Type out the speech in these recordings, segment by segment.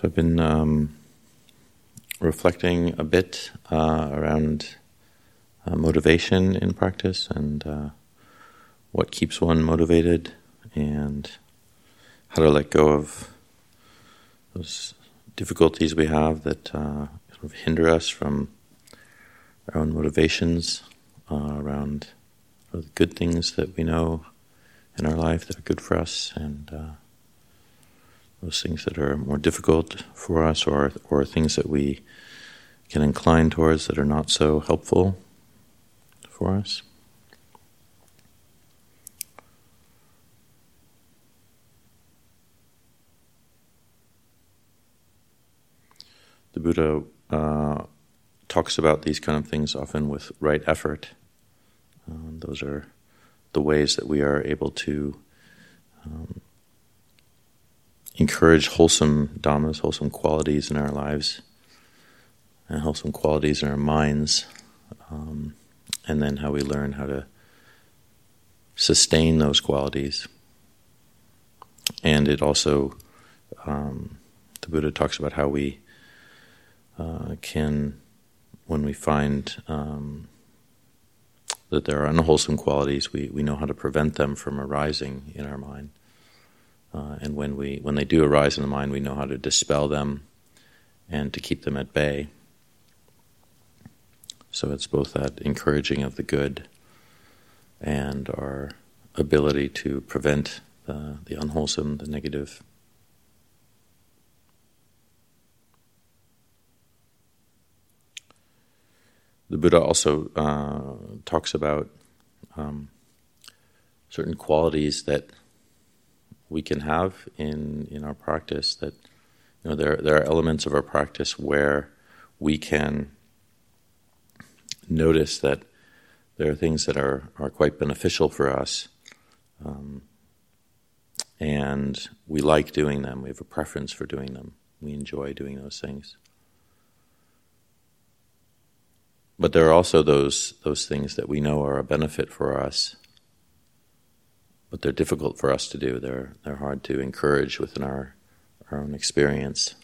So I've been um, reflecting a bit uh, around uh, motivation in practice and uh, what keeps one motivated and how to let go of those difficulties we have that uh, sort of hinder us from our own motivations uh, around the good things that we know in our life that are good for us and uh, those things that are more difficult for us or, or things that we can incline towards that are not so helpful for us. The Buddha uh, talks about these kind of things often with right effort. Um, those are the ways that we are able to um, encourage wholesome dhammas, wholesome qualities in our lives, and wholesome qualities in our minds, um, and then how we learn how to sustain those qualities. And it also, um, the Buddha talks about how we uh, can, when we find um, that there are unwholesome qualities, we, we know how to prevent them from arising in our mind. Uh, and when we when they do arise in the mind, we know how to dispel them and to keep them at bay. So it's both that encouraging of the good and our ability to prevent the, the unwholesome, the negative. The Buddha also uh, talks about um, certain qualities that we can have in, in our practice that you know there there are elements of our practice where we can notice that there are things that are, are quite beneficial for us um, and we like doing them. We have a preference for doing them. We enjoy doing those things. But there are also those those things that we know are a benefit for us but they're difficult for us to do. They're they're hard to encourage within our our own experience.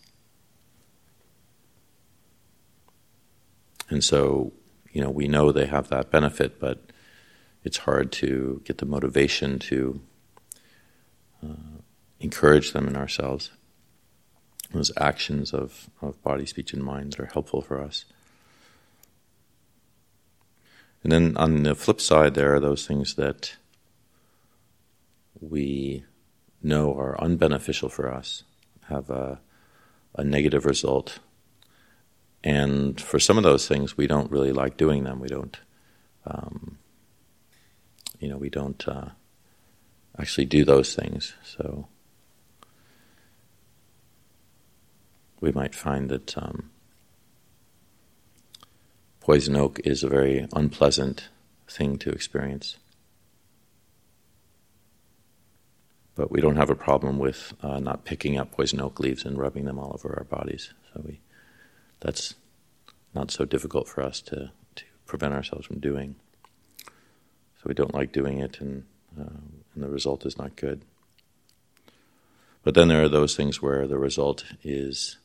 And so, you know, we know they have that benefit, but it's hard to get the motivation to uh, encourage them in ourselves. Those actions of, of body, speech, and mind that are helpful for us. And then on the flip side, there are those things that we know are unbeneficial for us, have a, a negative result. And for some of those things, we don't really like doing them. We don't, um, you know, we don't uh, actually do those things. So we might find that um, poison oak is a very unpleasant thing to experience. But we don't have a problem with uh, not picking up poison oak leaves and rubbing them all over our bodies. So we, that's not so difficult for us to, to prevent ourselves from doing. So we don't like doing it, and, uh, and the result is not good. But then there are those things where the result is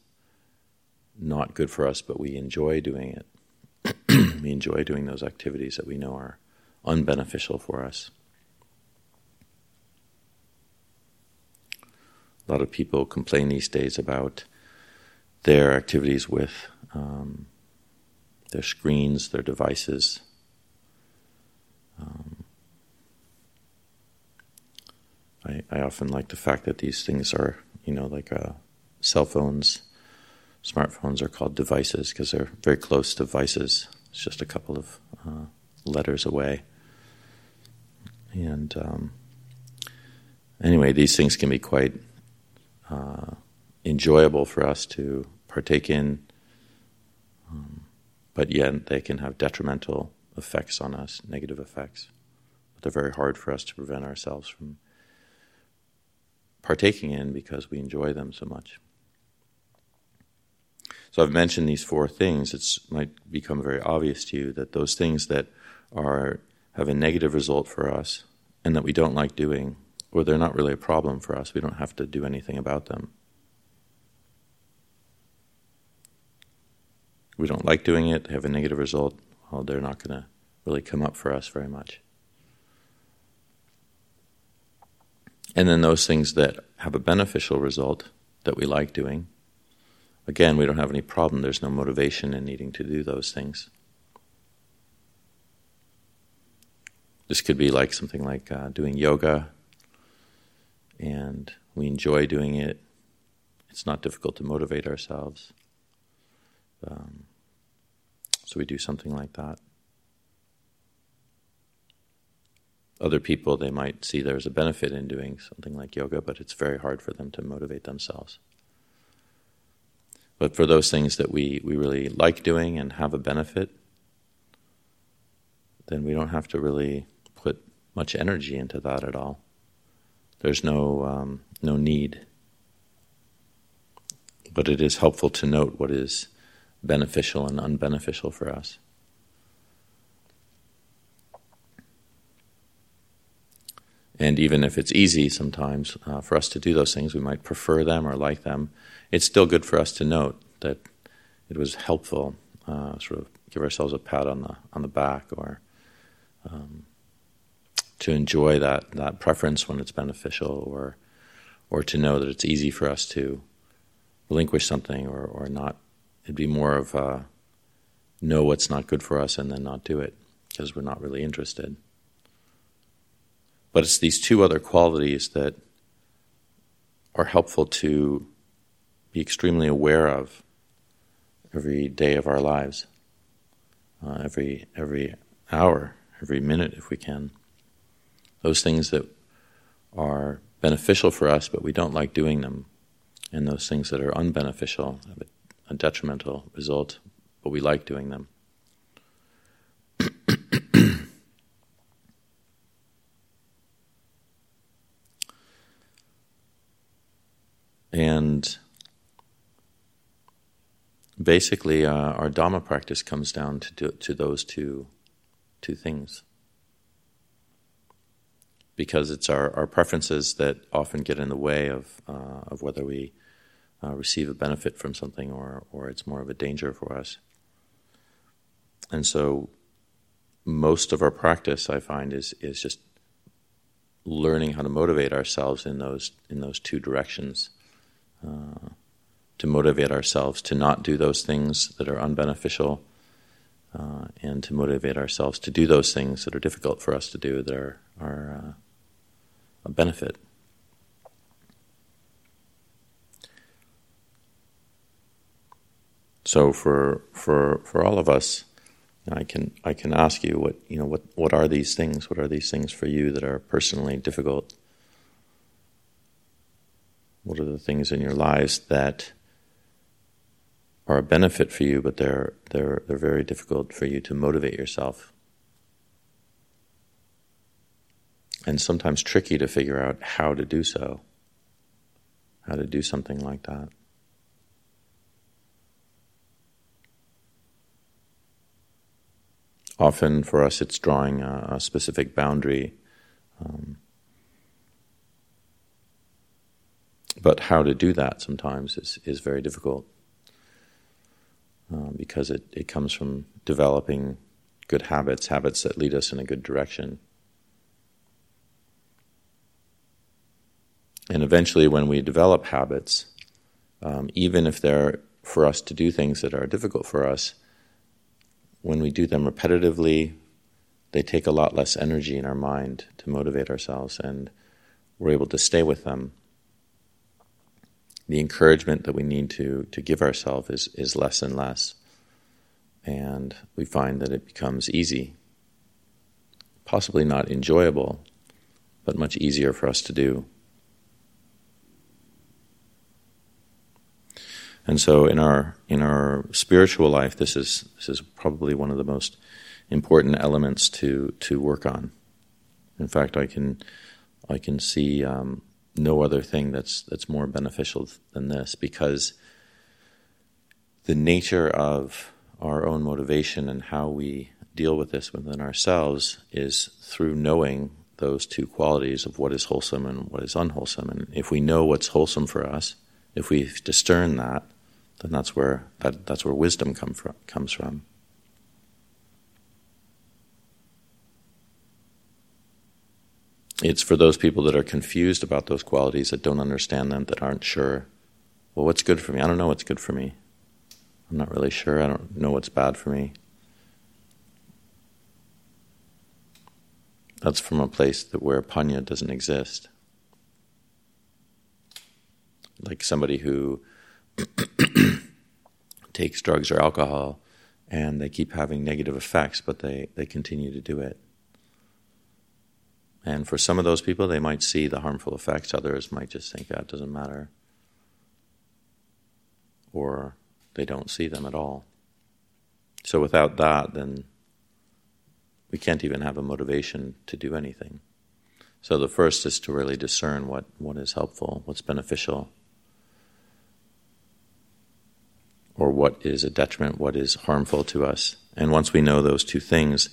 not good for us, but we enjoy doing it. we enjoy doing those activities that we know are unbeneficial for us. A lot of people complain these days about their activities with um, their screens, their devices. Um, I, I, often like the fact that these things are, you know, like uh, cell phones, smartphones are called devices because they're very close to vices. It's just a couple of uh, letters away. And um, anyway, these things can be quite uh, enjoyable for us to partake in, um, but yet they can have detrimental effects on us, negative effects. But they're very hard for us to prevent ourselves from partaking in because we enjoy them so much. So I've mentioned these four things. It might become very obvious to you that those things that are have a negative result for us and that we don't like doing or they're not really a problem for us. We don't have to do anything about them. we don't like doing it, have a negative result, well, they're not going to really come up for us very much. And then those things that have a beneficial result that we like doing, again, we don't have any problem. There's no motivation in needing to do those things. This could be like something like uh, doing yoga, and we enjoy doing it. It's not difficult to motivate ourselves. Um, so we do something like that. other people, they might see there's a benefit in doing something like yoga, but it's very hard for them to motivate themselves. But for those things that we, we really like doing and have a benefit, then we don't have to really put much energy into that at all. There's no, um, no need. But it is helpful to note what is beneficial and unbeneficial for us. And even if it's easy sometimes uh, for us to do those things, we might prefer them or like them. It's still good for us to note that it was helpful. Uh, sort of give ourselves a pat on the on the back, or um, to enjoy that that preference when it's beneficial, or or to know that it's easy for us to relinquish something or or not. It'd be more of uh, know what's not good for us and then not do it because we're not really interested. But it's these two other qualities that are helpful to be extremely aware of every day of our lives, uh, every every hour, every minute, if we can. Those things that are beneficial for us, but we don't like doing them, and those things that are unbeneficial, have a detrimental result, but we like doing them. And basically, uh, our Dhamma practice comes down to, do, to those two, two things. Because it's our, our preferences that often get in the way of, uh, of whether we uh, receive a benefit from something or, or it's more of a danger for us. And so, most of our practice, I find, is, is just learning how to motivate ourselves in those, in those two directions uh, to motivate ourselves to not do those things that are unbeneficial uh, and to motivate ourselves to do those things that are difficult for us to do that are, are uh, a benefit. So for for for all of us, I can I can ask you what you know what what are these things? What are these things for you that are personally difficult? What are the things in your lives that are a benefit for you, but they're, they're, they're very difficult for you to motivate yourself? And sometimes tricky to figure out how to do so, how to do something like that. Often for us, it's drawing a, a specific boundary. Um, But how to do that sometimes is, is very difficult uh, because it, it comes from developing good habits, habits that lead us in a good direction. And eventually, when we develop habits, um, even if they're for us to do things that are difficult for us, when we do them repetitively, they take a lot less energy in our mind to motivate ourselves, and we're able to stay with them the encouragement that we need to, to give ourselves is, is less and less. And we find that it becomes easy, possibly not enjoyable, but much easier for us to do. And so in our in our spiritual life, this is this is probably one of the most important elements to to work on. In fact, I can I can see um, no other thing that's that's more beneficial than this because the nature of our own motivation and how we deal with this within ourselves is through knowing those two qualities of what is wholesome and what is unwholesome. And if we know what's wholesome for us, if we discern that, then that's where that, that's where wisdom come from, comes from. It's for those people that are confused about those qualities, that don't understand them, that aren't sure. Well, what's good for me? I don't know what's good for me. I'm not really sure. I don't know what's bad for me. That's from a place that where panya doesn't exist. Like somebody who takes drugs or alcohol and they keep having negative effects, but they, they continue to do it. And for some of those people, they might see the harmful effects. Others might just think that ah, doesn't matter. Or they don't see them at all. So without that, then we can't even have a motivation to do anything. So the first is to really discern what, what is helpful, what's beneficial, or what is a detriment, what is harmful to us. And once we know those two things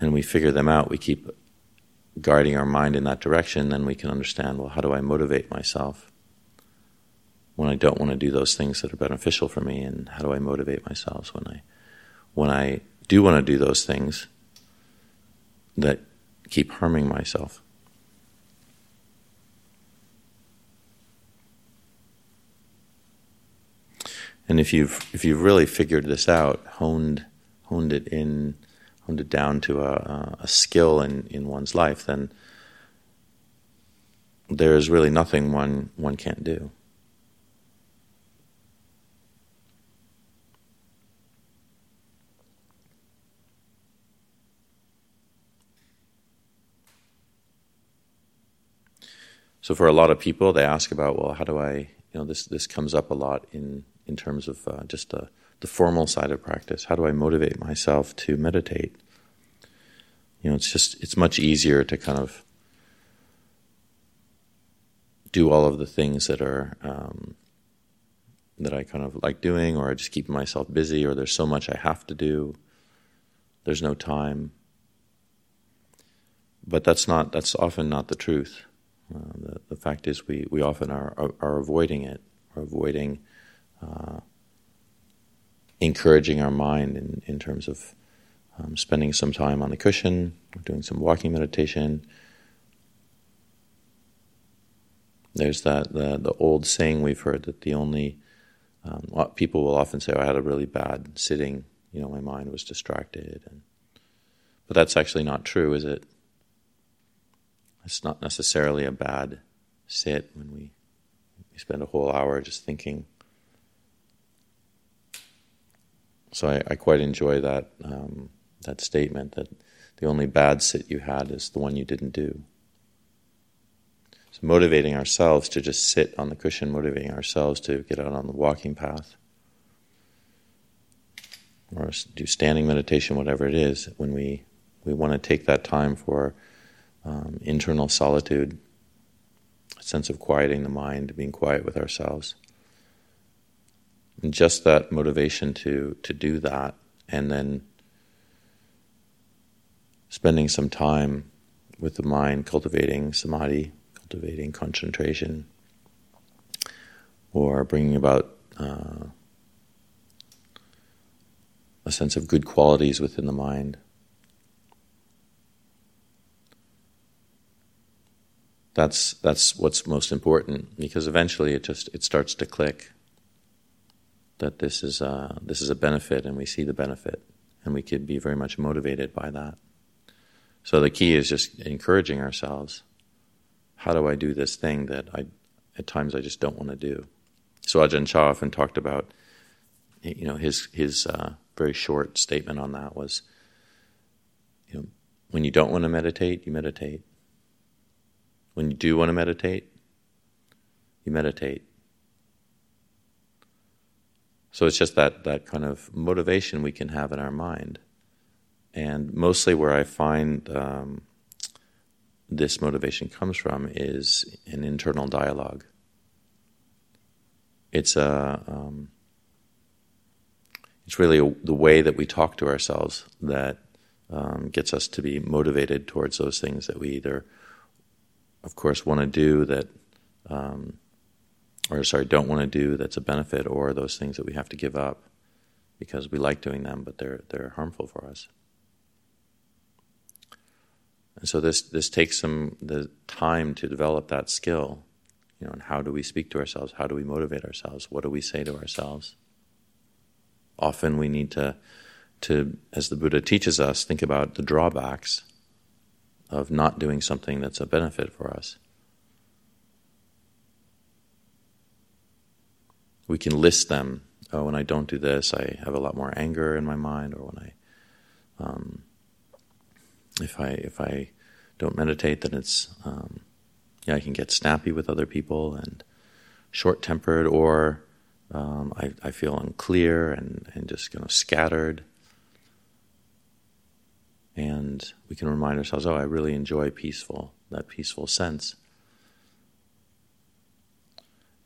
and we figure them out, we keep guiding our mind in that direction, then we can understand well, how do I motivate myself when I don't want to do those things that are beneficial for me, and how do I motivate myself when I when I do want to do those things that keep harming myself. And if you've if you've really figured this out, honed honed it in honed it down to a, a skill in, in one's life, then there is really nothing one one can't do. So for a lot of people, they ask about, well, how do I, you know, this this comes up a lot in in terms of uh, just the the formal side of practice. How do I motivate myself to meditate? You know, it's just it's much easier to kind of do all of the things that are um, that I kind of like doing, or I just keep myself busy, or there's so much I have to do. There's no time. But that's not that's often not the truth. Uh, the, the fact is, we, we often are, are, are avoiding it, or avoiding uh, encouraging our mind in, in terms of um, spending some time on the cushion, doing some walking meditation. There's that the, the old saying we've heard that the only um, people will often say, oh, "I had a really bad sitting. You know, my mind was distracted," and, but that's actually not true, is it? It's not necessarily a bad sit when we, we spend a whole hour just thinking. So I, I quite enjoy that um, that statement that the only bad sit you had is the one you didn't do. So motivating ourselves to just sit on the cushion, motivating ourselves to get out on the walking path, or do standing meditation, whatever it is, when we we want to take that time for um, internal solitude, a sense of quieting the mind, being quiet with ourselves. And just that motivation to, to do that, and then spending some time with the mind, cultivating samadhi, cultivating concentration, or bringing about uh, a sense of good qualities within the mind. That's that's what's most important because eventually it just it starts to click that this is a, this is a benefit and we see the benefit and we could be very much motivated by that. So the key is just encouraging ourselves. How do I do this thing that I at times I just don't want to do? So Ajahn Chah often talked about, you know, his his uh, very short statement on that was, you know, when you don't want to meditate, you meditate. When you do want to meditate, you meditate. So it's just that, that kind of motivation we can have in our mind. And mostly where I find um, this motivation comes from is an internal dialogue. It's a um, it's really a, the way that we talk to ourselves that um, gets us to be motivated towards those things that we either of course, want to do that um, or sorry, don't want to do that's a benefit, or those things that we have to give up because we like doing them, but they're they're harmful for us. And so this this takes some the time to develop that skill, you know. And how do we speak to ourselves? How do we motivate ourselves? What do we say to ourselves? Often we need to to, as the Buddha teaches us, think about the drawbacks of not doing something that's a benefit for us. We can list them. Oh, when I don't do this, I have a lot more anger in my mind, or when I, um, if I if I don't meditate, then it's um, yeah, I can get snappy with other people and short tempered, or um, I, I feel unclear and, and just kind of scattered. And we can remind ourselves, oh, I really enjoy peaceful, that peaceful sense.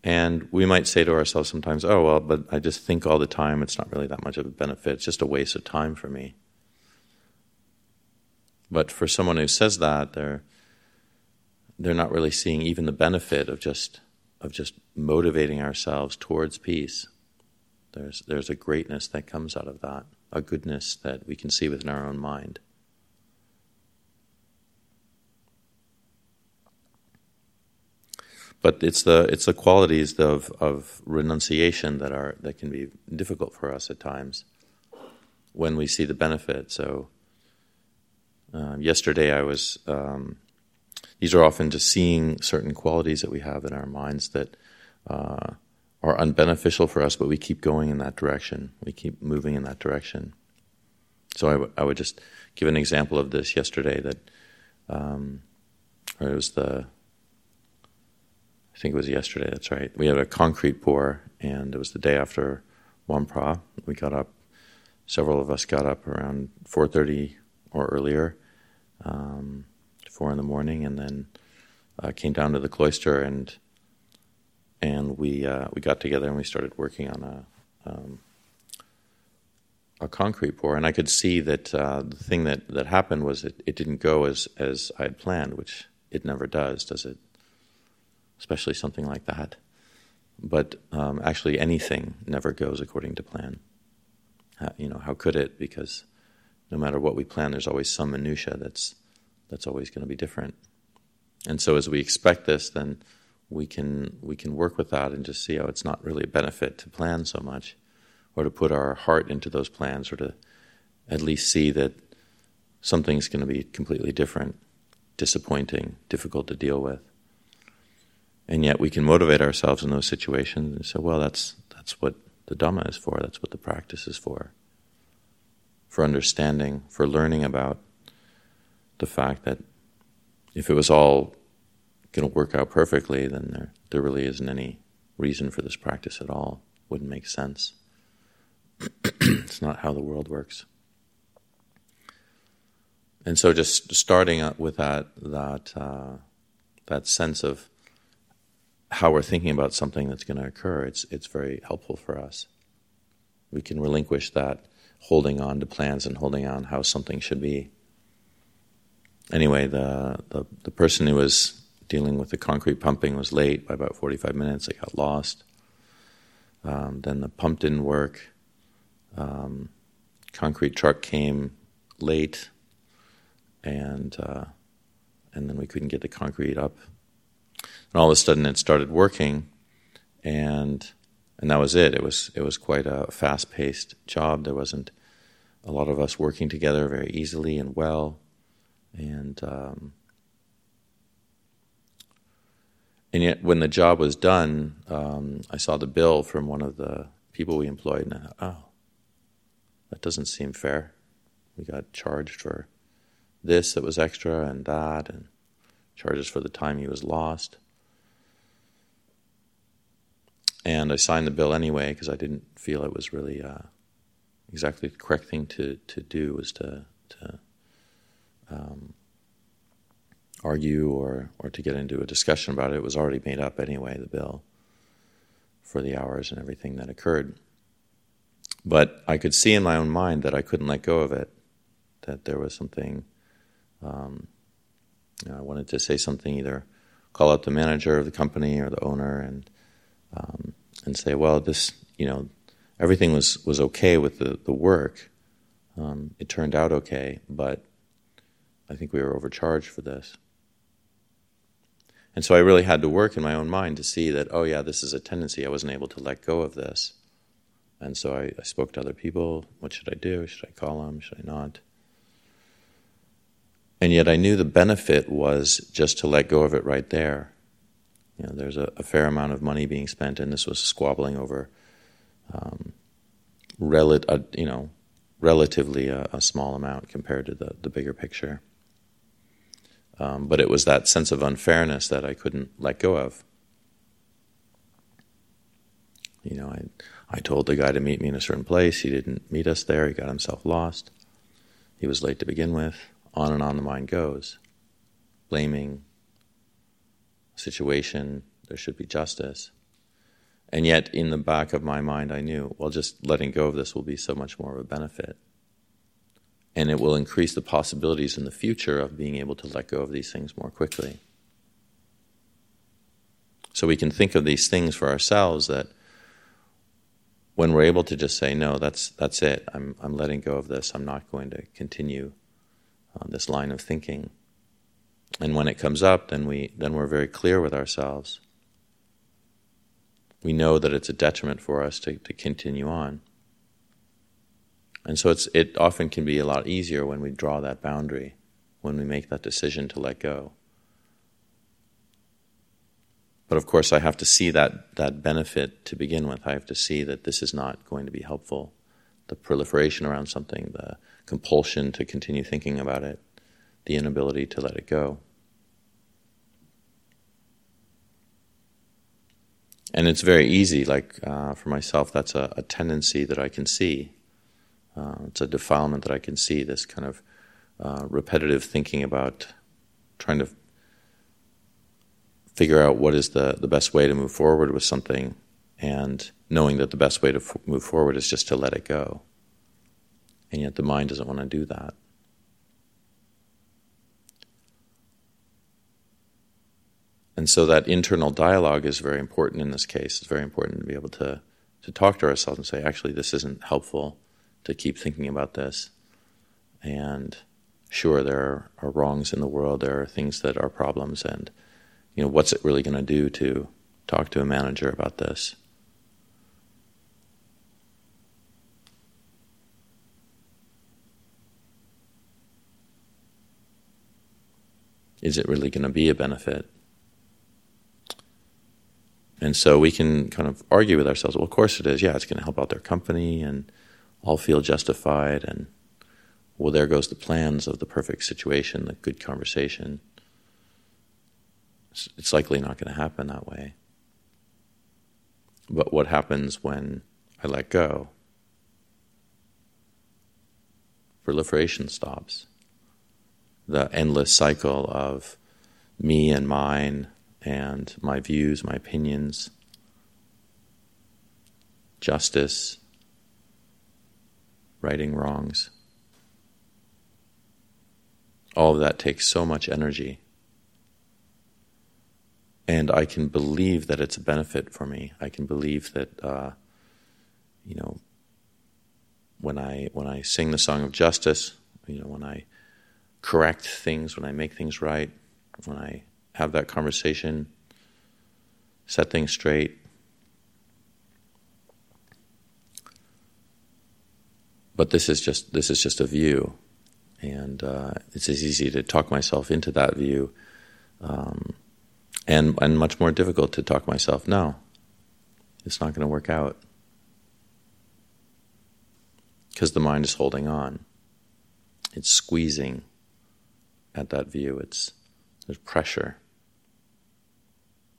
And we might say to ourselves sometimes, oh, well, but I just think all the time, it's not really that much of a benefit, it's just a waste of time for me. But for someone who says that, they're, they're not really seeing even the benefit of just, of just motivating ourselves towards peace. There's, there's a greatness that comes out of that, a goodness that we can see within our own mind. But it's the it's the qualities of of renunciation that are that can be difficult for us at times when we see the benefit. So uh, yesterday I was. Um, these are often just seeing certain qualities that we have in our minds that uh, are unbeneficial for us, but we keep going in that direction. We keep moving in that direction. So I, w- I would just give an example of this yesterday that, um, it was the I think it was yesterday, that's right. We had a concrete pour, and it was the day after Wan Phra. We got up, several of us got up around 4.30 or earlier, um, 4 in the morning, and then uh, came down to the cloister, and and we uh, we got together and we started working on a um, a concrete pour, and I could see that uh, the thing that, that happened was it, it didn't go as as I had planned, which it never does, does it? Especially something like that. But um, actually, anything never goes according to plan. you know, how could it? Because no matter what we plan, there's always some minutia that's that's always going to be different. And so, as we expect this, then we can we can work with that and just see how it's not really a benefit to plan so much, or to put our heart into those plans, or to at least see that something's going to be completely different, disappointing, difficult to deal with and yet we can motivate ourselves in those situations and say, well, that's that's what the Dhamma is for. That's what the practice is for. For understanding, for learning about the fact that if it was all going to work out perfectly, then there there really isn't any reason for this practice at all. Wouldn't make sense. it's not how the world works. And so, just starting with that that uh, that sense of how we're thinking about something that's going to occur, it's, it's very helpful for us. We can relinquish that holding on to plans and holding on how something should be. Anyway, the, the, the person who was dealing with the concrete pumping was late by about 45 minutes. They got lost. Um, then the pump didn't work. Um, concrete truck came late, and uh, and then we couldn't get the concrete up and all of a sudden it started working, and and that was it. It was it was quite a fast paced job. There wasn't a lot of us working together very easily and well, and um, and yet when the job was done, um, I saw the bill from one of the people we employed, and I thought, oh, that doesn't seem fair. We got charged for this that was extra and that, and charges for the time he was lost. And I signed the bill anyway because I didn't feel it was really uh, exactly the correct thing to, to do was to, to um, argue or, or to get into a discussion about it. It was already made up anyway, the bill, for the hours and everything that occurred. But I could see in my own mind that I couldn't let go of it, that there was something um, I wanted to say something, either call out the manager of the company or the owner and um, and say, well, this, you know, everything was, was okay with the, the work. Um, it turned out okay, but I think we were overcharged for this. And so I really had to work in my own mind to see that, oh, yeah, this is a tendency. I wasn't able to let go of this. And so I, I spoke to other people. What should I do? Should I call them? Should I not? And yet I knew the benefit was just to let go of it right there. You know, there's a, a fair amount of money being spent, and this was squabbling over, um, rel- uh, you know, relatively a, a, small amount compared to the, the bigger picture. Um, but it was that sense of unfairness that I couldn't let go of. You know, I, I told the guy to meet me in a certain place. He didn't meet us there. He got himself lost. He was late to begin with. On and on the mind goes. Blaming, situation, there should be justice. And yet, in the back of my mind, I knew, well, just letting go of this will be so much more of a benefit and it will increase the possibilities in the future of being able to let go of these things more quickly. So we can think of these things for ourselves that when we're able to just say, no, that's, that's it, I'm, I'm letting go of this, I'm not going to continue on this line of thinking. And when it comes up, then, we, then we're very clear with ourselves. We know that it's a detriment for us to, to continue on. And so it's, it often can be a lot easier when we draw that boundary, when we make that decision to let go. But of course, I have to see that, that benefit to begin with. I have to see that this is not going to be helpful. The proliferation around something, the compulsion to continue thinking about it, the inability to let it go. And it's very easy, like uh, for myself, that's a, a tendency that I can see uh, it's a defilement that I can see, this kind of uh, repetitive thinking about trying to figure out what is the, the best way to move forward with something and knowing that the best way to f- move forward is just to let it go. And yet the mind doesn't want to do that. And so that internal dialogue is very important in this case. It's very important to be able to, to talk to ourselves and say, actually, this isn't helpful to keep thinking about this. And sure, there are, wrongs in the world. There are things that are problems, and you know, what's it really going to do to talk to a manager about this? Is it really going to be a benefit? And so we can kind of argue with ourselves. Well, of course it is. Yeah, it's going to help out their company, and all feel justified and well there goes the plans of the perfect situation the good conversation it's likely not going to happen that way but what happens when i let go proliferation stops the endless cycle of me and mine and my views my opinions justice righting wrongs. All of that takes so much energy. And I can believe that it's a benefit for me. I can believe that, uh, you know, when I when I sing the song of justice, you know, when I correct things, when I make things right, when I have that conversation, set things straight, but this is just this is just a view, and uh, it's as easy to talk myself into that view, um, and and much more difficult to talk myself. No, it's not going to work out because the mind is holding on. It's squeezing at that view. It's there's pressure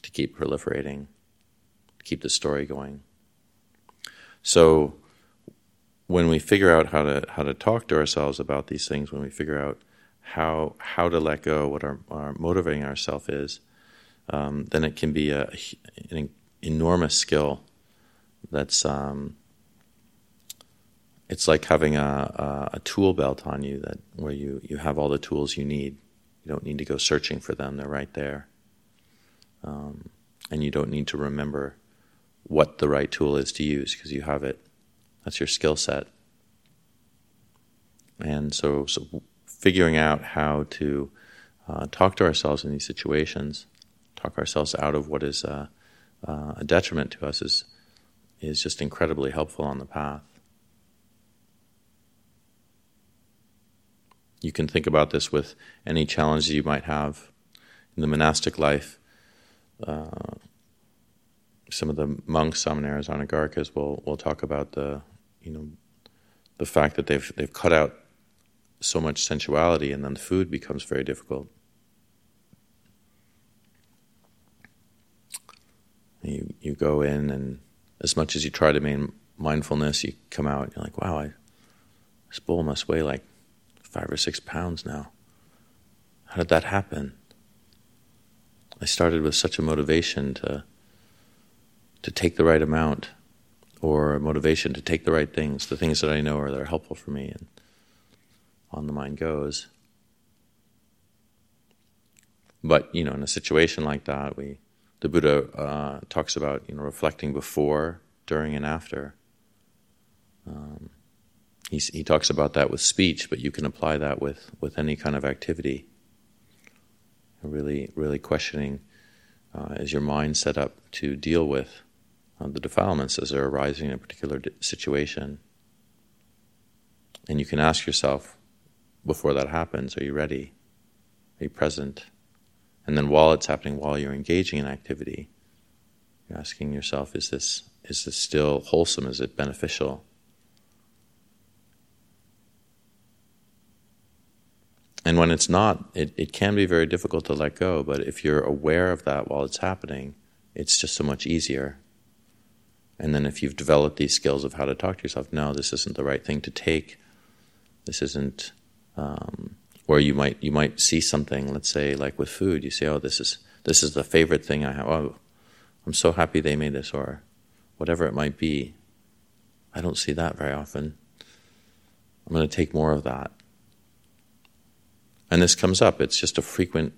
to keep proliferating, to keep the story going. So when we figure out how to how to talk to ourselves about these things, when we figure out how how to let go, what our, our motivating ourselves is, um, then it can be a, an enormous skill. That's um, it's like having a, a, a, tool belt on you that where you, you have all the tools you need. You don't need to go searching for them; they're right there, um, and you don't need to remember what the right tool is to use because you have it. That's your skill set. And so, so figuring out how to uh, talk to ourselves in these situations, talk ourselves out of what is uh, uh, a detriment to us, is is just incredibly helpful on the path. You can think about this with any challenges you might have in the monastic life. Uh, some of the monks, Samaneras, Anagarikas, will will talk about the you know the fact that they've they've cut out so much sensuality, and then the food becomes very difficult. You you go in, and as much as you try to maintain mindfulness, you come out. And you're like, wow, I, this bowl must weigh like five or six pounds now. How did that happen? I started with such a motivation to to take the right amount, or a motivation to take the right things, the things that I know are that are helpful for me, and on the mind goes. But you know, in a situation like that, we the Buddha uh, talks about you know reflecting before, during, and after. Um, he talks about that with speech, but you can apply that with, with any kind of activity. Really, really questioning uh, is your mind set up to deal with uh, the defilements as they're arising in a particular situation? And you can ask yourself before that happens, are you ready? Are you present? And then while it's happening, while you're engaging in activity, you're asking yourself, is this, is this still wholesome? Is it beneficial? And when it's not, it, it can be very difficult to let go, but if you're aware of that while it's happening, it's just so much easier. And then if you've developed these skills of how to talk to yourself, no, this isn't the right thing to take. This isn't, um, or you might you might see something. Let's say like with food, you say, oh, this is this is the favorite thing I have. Oh, I'm so happy they made this, or whatever it might be. I don't see that very often. I'm going to take more of that. And this comes up. It's just a frequent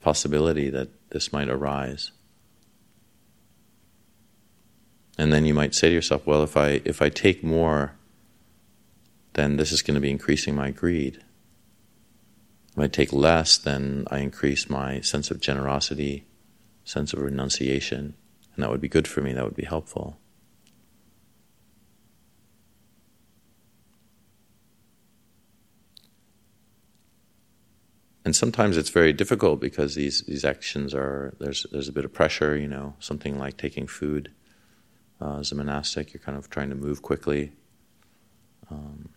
possibility that this might arise. And then you might say to yourself, well, if I, if I take more, then this is going to be increasing my greed. If I take less, then I increase my sense of generosity, sense of renunciation, and that would be good for me, that would be helpful. And sometimes it's very difficult because these, these actions are there's there's a bit of pressure, you know, something like taking food uh, as a monastic, you're kind of trying to move quickly. Um,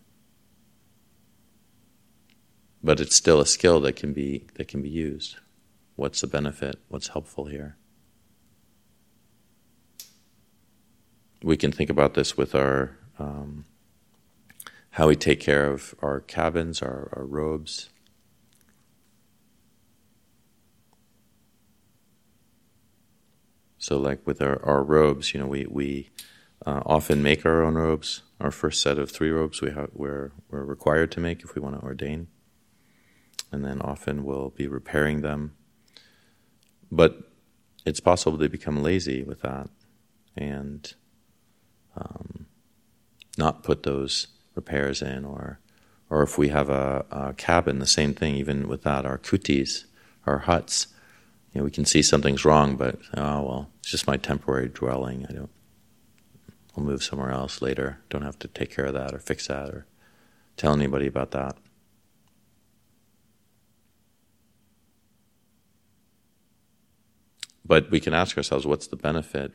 but it's still a skill that can be that can be used. What's the benefit? What's helpful here? We can think about this with our um, how we take care of our cabins, our, our robes. So, like with our, our robes, you know, we, we uh, often make our own robes. Our first set of three robes we have, we're, we're required to make if we want to ordain. And then often we'll be repairing them. But it's possible to become lazy with that and um, not put those repairs in. Or, or if we have a, a cabin, the same thing, even with that, our kutis, our huts know, we can see something's wrong, but oh well, it's just my temporary dwelling. I don't. I'll move somewhere else later. Don't have to take care of that or fix that or tell anybody about that. But we can ask ourselves, what's the benefit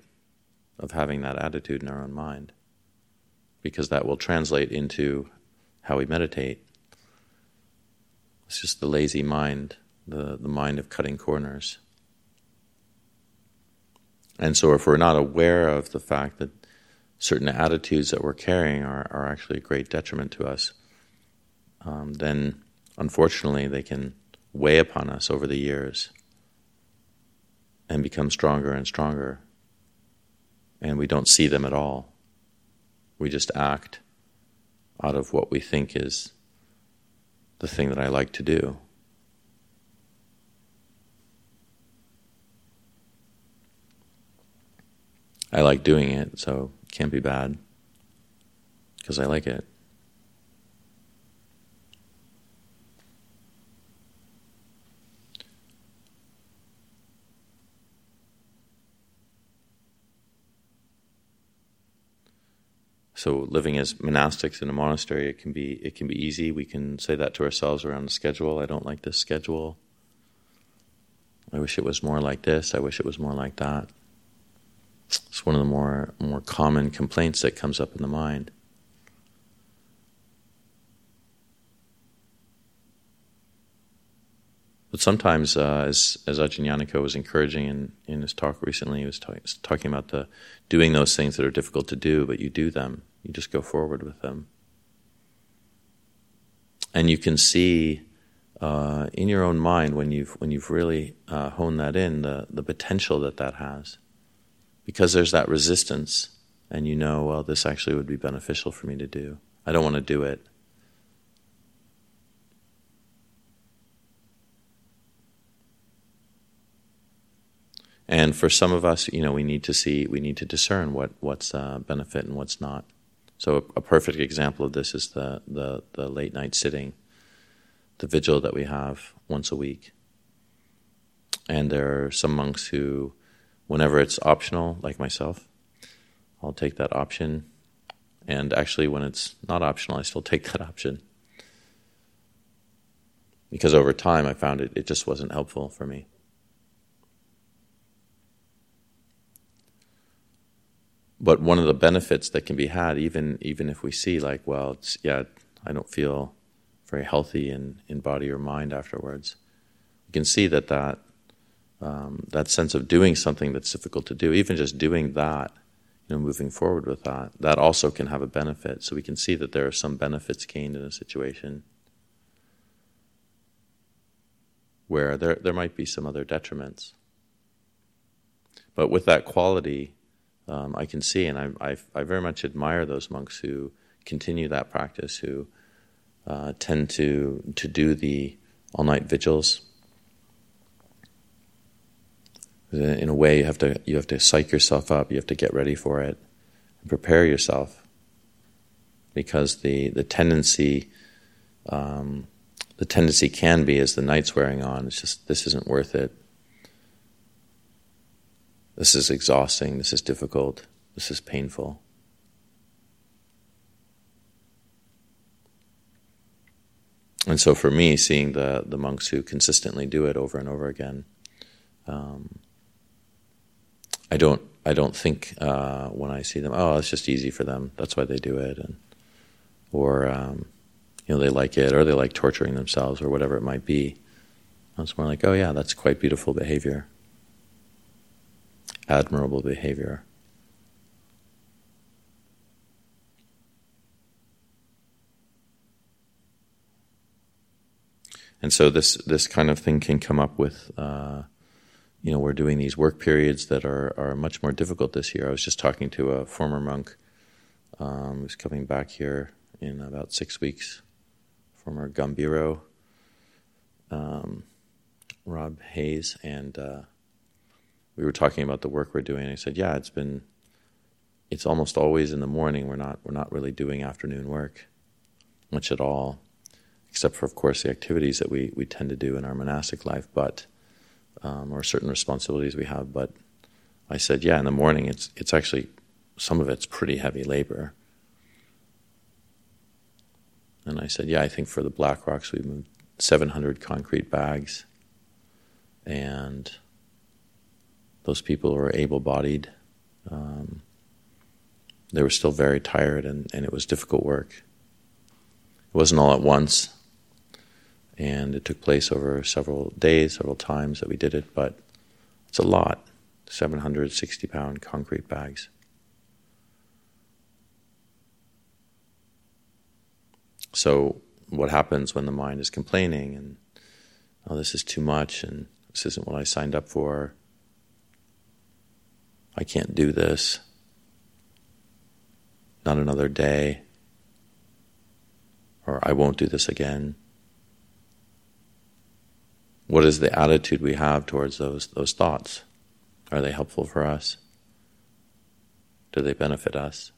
of having that attitude in our own mind? Because that will translate into how we meditate. It's just the lazy mind, the, the mind of cutting corners. And so, if we're not aware of the fact that certain attitudes that we're carrying are, are actually a great detriment to us, um, then unfortunately they can weigh upon us over the years and become stronger and stronger. And we don't see them at all. We just act out of what we think is the thing that I like to do. I like doing it, so it can't be bad because I like it. So living as monastics in a monastery, it can be it can be easy. We can say that to ourselves around the schedule. I don't like this schedule. I wish it was more like this. I wish it was more like that. It's one of the more more common complaints that comes up in the mind. But sometimes, uh, as as Ajahn Yaniko was encouraging in, in his talk recently, he was talk, talking about the doing those things that are difficult to do, but you do them. You just go forward with them. And you can see uh, in your own mind when you've, when you've really uh, honed that in the, the potential that that has. Because there's that resistance, and you know, well, this actually would be beneficial for me to do. I don't want to do it. And for some of us, you know, we need to see, we need to discern what, what's uh, benefit and what's not. So a, a, perfect example of this is the, the, the late night sitting, the vigil that we have once a week. And there are some monks who, whenever it's optional, like myself, I'll take that option. And actually, when it's not optional, I still take that option. Because over time, I found it, it just wasn't helpful for me. but one of the benefits that can be had, even even if we see like, well, it's, yeah, I don't feel very healthy in, in body or mind afterwards, we can see that that um, that sense of doing something that's difficult to do, even just doing that, you know, moving forward with that, that also can have a benefit. So we can see that there are some benefits gained in a situation where there there might be some other detriments. But with that quality um, I can see, and I, I, I, very much admire those monks who continue that practice, who uh, tend to to do the all night vigils. In a way, you have to you have to psych yourself up. You have to get ready for it and prepare yourself, because the the tendency. Um, the tendency can be as the night's wearing on, it's just this isn't worth it. This is exhausting, this is difficult, this is painful. And so for me, seeing the, the monks who consistently do it over and over again, um, I don't I don't think uh, when I see them, oh, it's just easy for them. That's why they do it, and or um, you know they like it, or they like torturing themselves, or whatever it might be. It's more like, oh yeah, that's quite beautiful behavior admirable behavior. And so this this kind of thing can come up with, uh, you know, we're doing these work periods that are are much more difficult this year. I was just talking to a former monk um, who's coming back here in about six weeks, former Gambhiro, um, Rob Hayes, and uh, we were talking about the work we're doing. I said, yeah, it's been, it's almost always in the morning. We're not, we're not really doing afternoon work much at all, except for, of course, the activities that we, we tend to do in our monastic life, but, um, or certain responsibilities we have. But I said, yeah, in the morning, it's, it's actually, some of it's pretty heavy labor. And I said, yeah, I think for the Black Rocks, we moved 700 concrete bags and those people were able bodied. Um, they were still very tired, and, and it was difficult work. It wasn't all at once, and it took place over several days, several times that we did it, but it's a lot 760 pound concrete bags. So, what happens when the mind is complaining and, oh, this is too much, and this isn't what I signed up for? I can't do this. Not another day. Or I won't do this again. What is the attitude we have towards those, those thoughts? Are they helpful for us? Do they benefit us?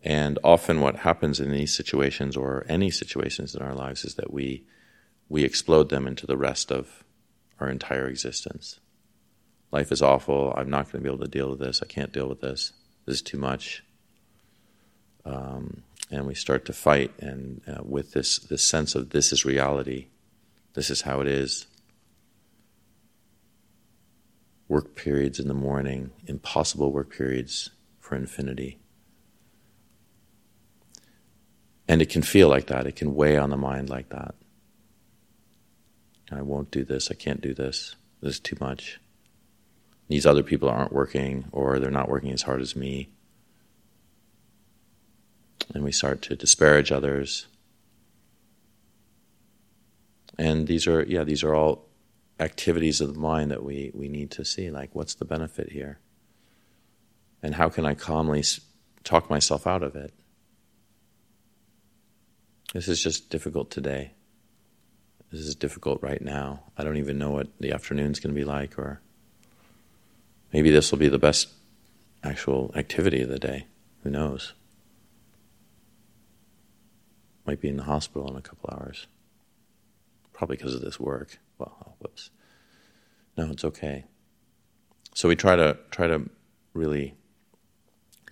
And often, what happens in these situations, or any situations in our lives, is that we we explode them into the rest of our entire existence. Life is awful. I'm not going to be able to deal with this. I can't deal with this. This is too much. Um, and we start to fight, and uh, with this this sense of this is reality, this is how it is. Work periods in the morning, impossible work periods for infinity. And it can feel like that. It can weigh on the mind like that. I won't do this. I can't do this. This is too much. These other people aren't working, or they're not working as hard as me. And we start to disparage others. And these are, yeah, these are all activities of the mind that we, we need to see. Like, what's the benefit here? And how can I calmly talk myself out of it? This is just difficult today. This is difficult right now. I don't even know what the afternoon's going to be like, or maybe this will be the best actual activity of the day. Who knows? Might be in the hospital in a couple hours. Probably because of this work. Well, oh, whoops. No, it's okay. So we try to try to really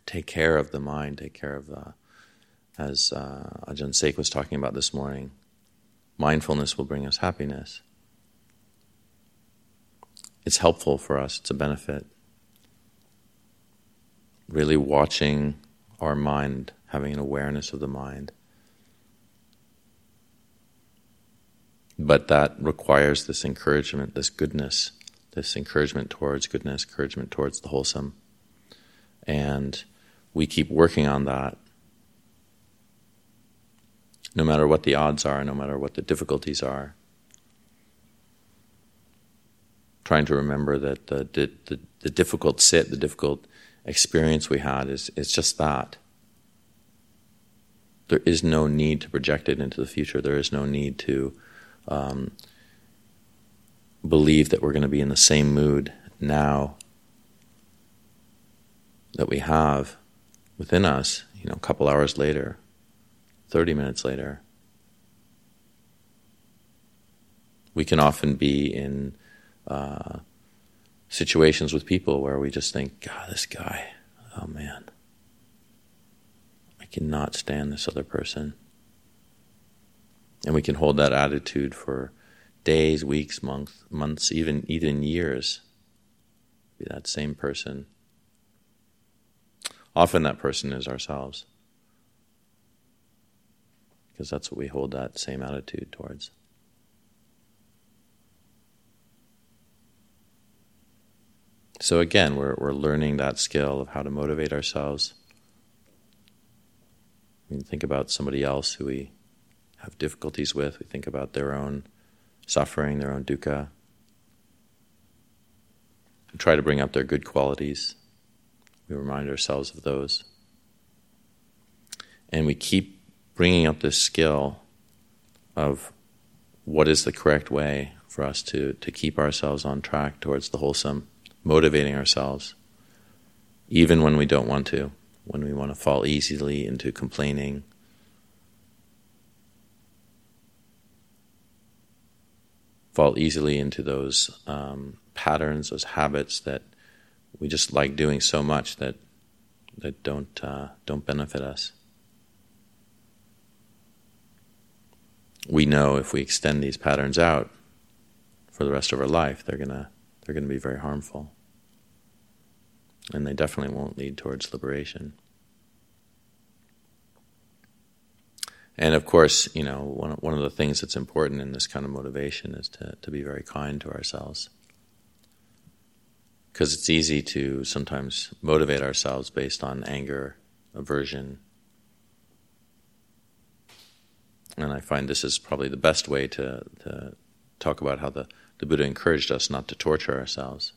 take care of the mind, take care of the, as uh, Ajahn Seik was talking about this morning, mindfulness will bring us happiness. It's helpful for us, it's a benefit. Really watching our mind, having an awareness of the mind. But that requires this encouragement, this goodness, this encouragement towards goodness, encouragement towards the wholesome. And we keep working on that no matter what the odds are, no matter what the difficulties are. Trying to remember that the, the, the difficult sit, the difficult experience we had is, is just that. There is no need to project it into the future. There is no need to um, believe that we're going to be in the same mood now that we have within us, you know, a couple hours later. 30 minutes later. We can often be in uh, situations with people where we just think, God, this guy, oh man, I cannot stand this other person. And we can hold that attitude for days, weeks, months, months, even even years. Be that same person. Often that person is ourselves because that's what we hold that same attitude towards. So again, we're, we're learning that skill of how to motivate ourselves. I mean, think about somebody else who we have difficulties with. We think about their own suffering, their own dukkha. We try to bring up their good qualities. We remind ourselves of those. And we keep bringing up this skill of what is the correct way for us to, to keep ourselves on track towards the wholesome, motivating ourselves, even when we don't want to, when we want to fall easily into complaining. Fall easily into those um, patterns, those habits that we just like doing so much that that don't uh, don't benefit us. we know if we extend these patterns out for the rest of our life, they're gonna they're gonna be very harmful, and they definitely won't lead towards liberation. And of course, you know, one one of the things that's important in this kind of motivation is to to be very kind to ourselves, because it's easy to sometimes motivate ourselves based on anger, aversion, and I find this is probably the best way to, to talk about how the, the Buddha encouraged us not to torture ourselves.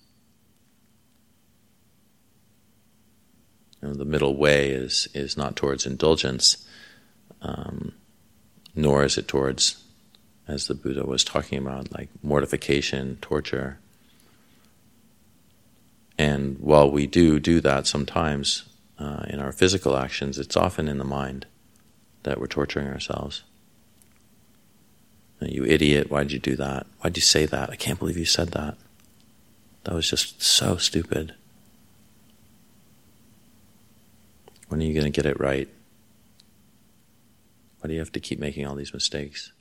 The middle way is, is not towards indulgence, um, nor is it towards as the Buddha was talking about, like mortification, torture. And while we do do that sometimes uh, in our physical actions, it's often in the mind that we're torturing ourselves. You idiot, why'd you do that? Why'd you say that? I can't believe you said that. That was just so stupid. When are you going to get it right? Why do you have to keep making all these mistakes?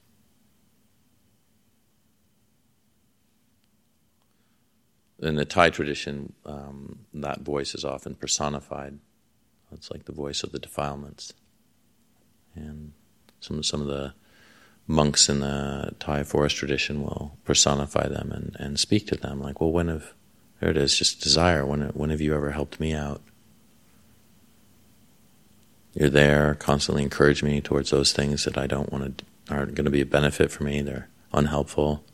In the Thai tradition, um, that voice is often personified. It's like the voice of the defilements. And some some of the monks in the Thai forest tradition will personify them and, and speak to them like, well, when have there it is, just desire. When when have you ever helped me out? You're there, constantly encourage me towards those things that I don't want to aren't going to be a benefit for me. They're unhelpful.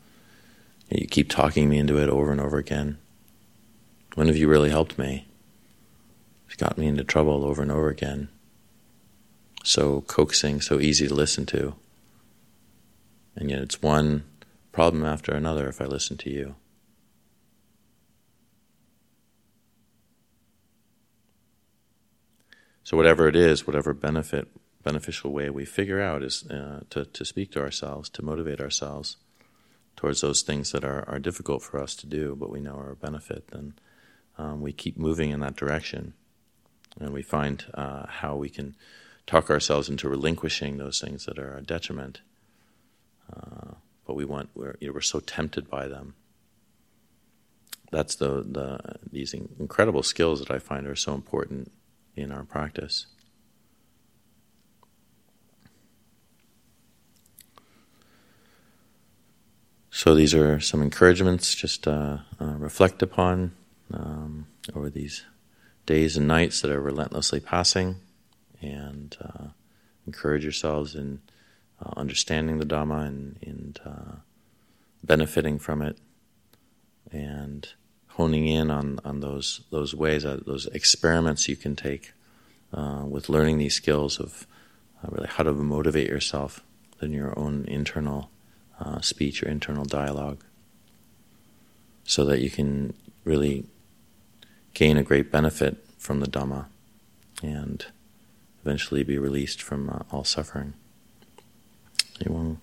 You keep talking me into it over and over again. When have you really helped me? You've got me into trouble over and over again. So coaxing, so easy to listen to. And yet it's one problem after another if I listen to you. So whatever it is, whatever benefit, beneficial way we figure out is uh, to, to speak to ourselves, to motivate ourselves towards those things that are, are difficult for us to do, but we know are a benefit, then um, we keep moving in that direction. And we find uh, how we can talk ourselves into relinquishing those things that are a detriment. Uh, but we want we're you know, we're so tempted by them. That's the the these incredible skills that I find are so important in our practice. So these are some encouragements just uh, uh, reflect upon um, over these days and nights that are relentlessly passing, and uh, encourage yourselves in uh, understanding the Dhamma and, and uh, benefiting from it, and honing in on, on those those ways, uh, those experiments you can take uh, with learning these skills of uh, really how to motivate yourself in your own internal uh, speech or internal dialogue, so that you can really gain a great benefit from the Dhamma and eventually be released from uh, all suffering. Want